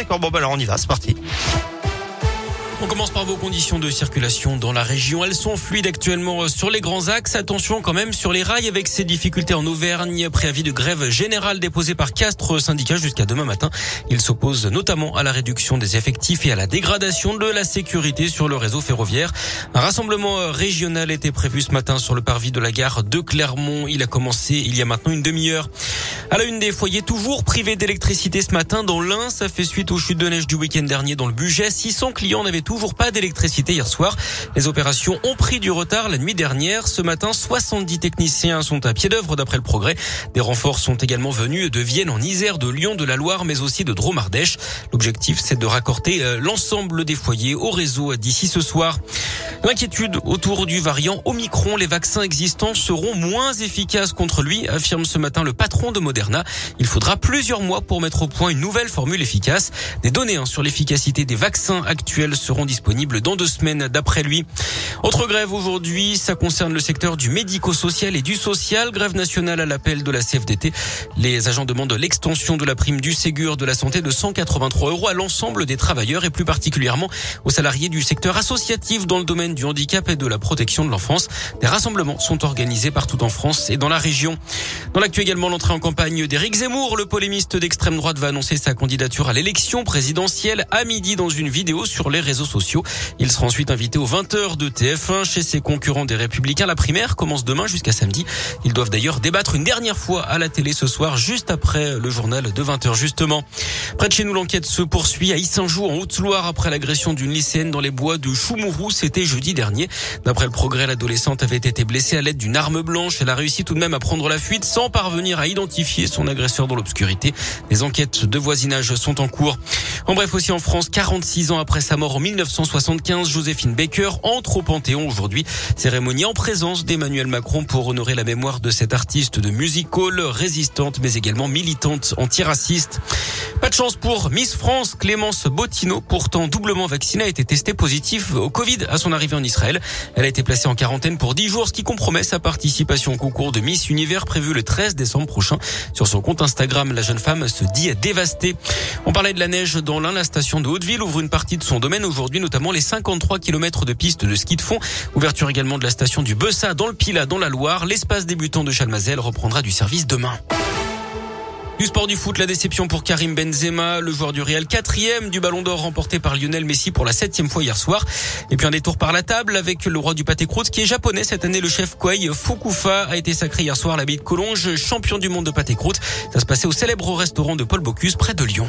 d'accord. Bon, bah alors on y va, c'est parti. On commence par vos conditions de circulation dans la région. Elles sont fluides actuellement sur les grands axes. Attention quand même sur les rails avec ces difficultés en Auvergne. Préavis de grève générale déposé par Castres syndicat jusqu'à demain matin. Il s'oppose notamment à la réduction des effectifs et à la dégradation de la sécurité sur le réseau ferroviaire. Un rassemblement régional était prévu ce matin sur le parvis de la gare de Clermont. Il a commencé il y a maintenant une demi-heure. À la une des foyers toujours privés d'électricité ce matin dans l'Ain, ça fait suite aux chutes de neige du week-end dernier dans le budget. 600 clients n'avaient toujours pas d'électricité hier soir. Les opérations ont pris du retard la nuit dernière. Ce matin, 70 techniciens sont à pied d'œuvre d'après le progrès. Des renforts sont également venus de Vienne, en Isère, de Lyon, de la Loire, mais aussi de Dromardèche. L'objectif, c'est de raccorder euh, l'ensemble des foyers au réseau d'ici ce soir. L'inquiétude autour du variant Omicron, les vaccins existants seront moins efficaces contre lui, affirme ce matin le patron de Moderna. Il faudra plusieurs mois pour mettre au point une nouvelle formule efficace. Des données hein, sur l'efficacité des vaccins actuels seront disponibles dans deux semaines d'après lui. Autre grève aujourd'hui, ça concerne le secteur du médico-social et du social. Grève nationale à l'appel de la CFDT. Les agents demandent l'extension de la prime du Ségur de la santé de 183 euros à l'ensemble des travailleurs et plus particulièrement aux salariés du secteur associatif dans le domaine du handicap et de la protection de l'enfance. Des rassemblements sont organisés partout en France et dans la région. Dans l'actu également, l'entrée en campagne d'Éric Zemmour, le polémiste d'extrême droite va annoncer sa candidature à l'élection présidentielle à midi dans une vidéo sur les réseaux sociaux. Il sera ensuite invité aux 20h de TF1 chez ses concurrents des Républicains. La primaire commence demain jusqu'à samedi. Ils doivent d'ailleurs débattre une dernière fois à la télé ce soir, juste après le journal de 20h justement. Près de chez nous, l'enquête se poursuit à Issinjou en Haute-Loire après l'agression d'une lycéenne dans les bois de Choumourou. C'était jeudi dernier. D'après le progrès, l'adolescente avait été blessée à l'aide d'une arme blanche. Elle a réussi tout de même à prendre la fuite sans parvenir à identifier son agresseur dans l'obscurité. Les enquêtes de voisinage sont en cours. En bref, aussi en France, 46 ans après sa mort en 1975, Joséphine Baker entre au Panthéon aujourd'hui. Cérémonie en présence d'Emmanuel Macron pour honorer la mémoire de cette artiste de music hall, résistante mais également militante antiraciste. Pas de chance pour Miss France, Clémence Bottino, pourtant doublement vaccinée, a été testée positive au Covid à son arrivée en Israël. Elle a été placée en quarantaine pour 10 jours, ce qui compromet sa participation au concours de Miss Univers prévu le 13 décembre prochain. Sur son compte Instagram, la jeune femme se dit dévastée. On parlait de la neige dans l'Ain, la station de Hauteville ouvre une partie de son domaine aujourd'hui, notamment les 53 km de pistes de ski de fond. Ouverture également de la station du Bessa dans le Pila, dans la Loire. L'espace débutant de Chalmazel reprendra du service demain. Du sport du foot, la déception pour Karim Benzema, le joueur du Real, quatrième du Ballon d'Or remporté par Lionel Messi pour la septième fois hier soir. Et puis un détour par la table avec le roi du pâté croûte qui est japonais cette année. Le chef Kwei Fukufa a été sacré hier soir baie de Collonges, champion du monde de pâté croûte. Ça se passait au célèbre restaurant de Paul Bocuse près de Lyon.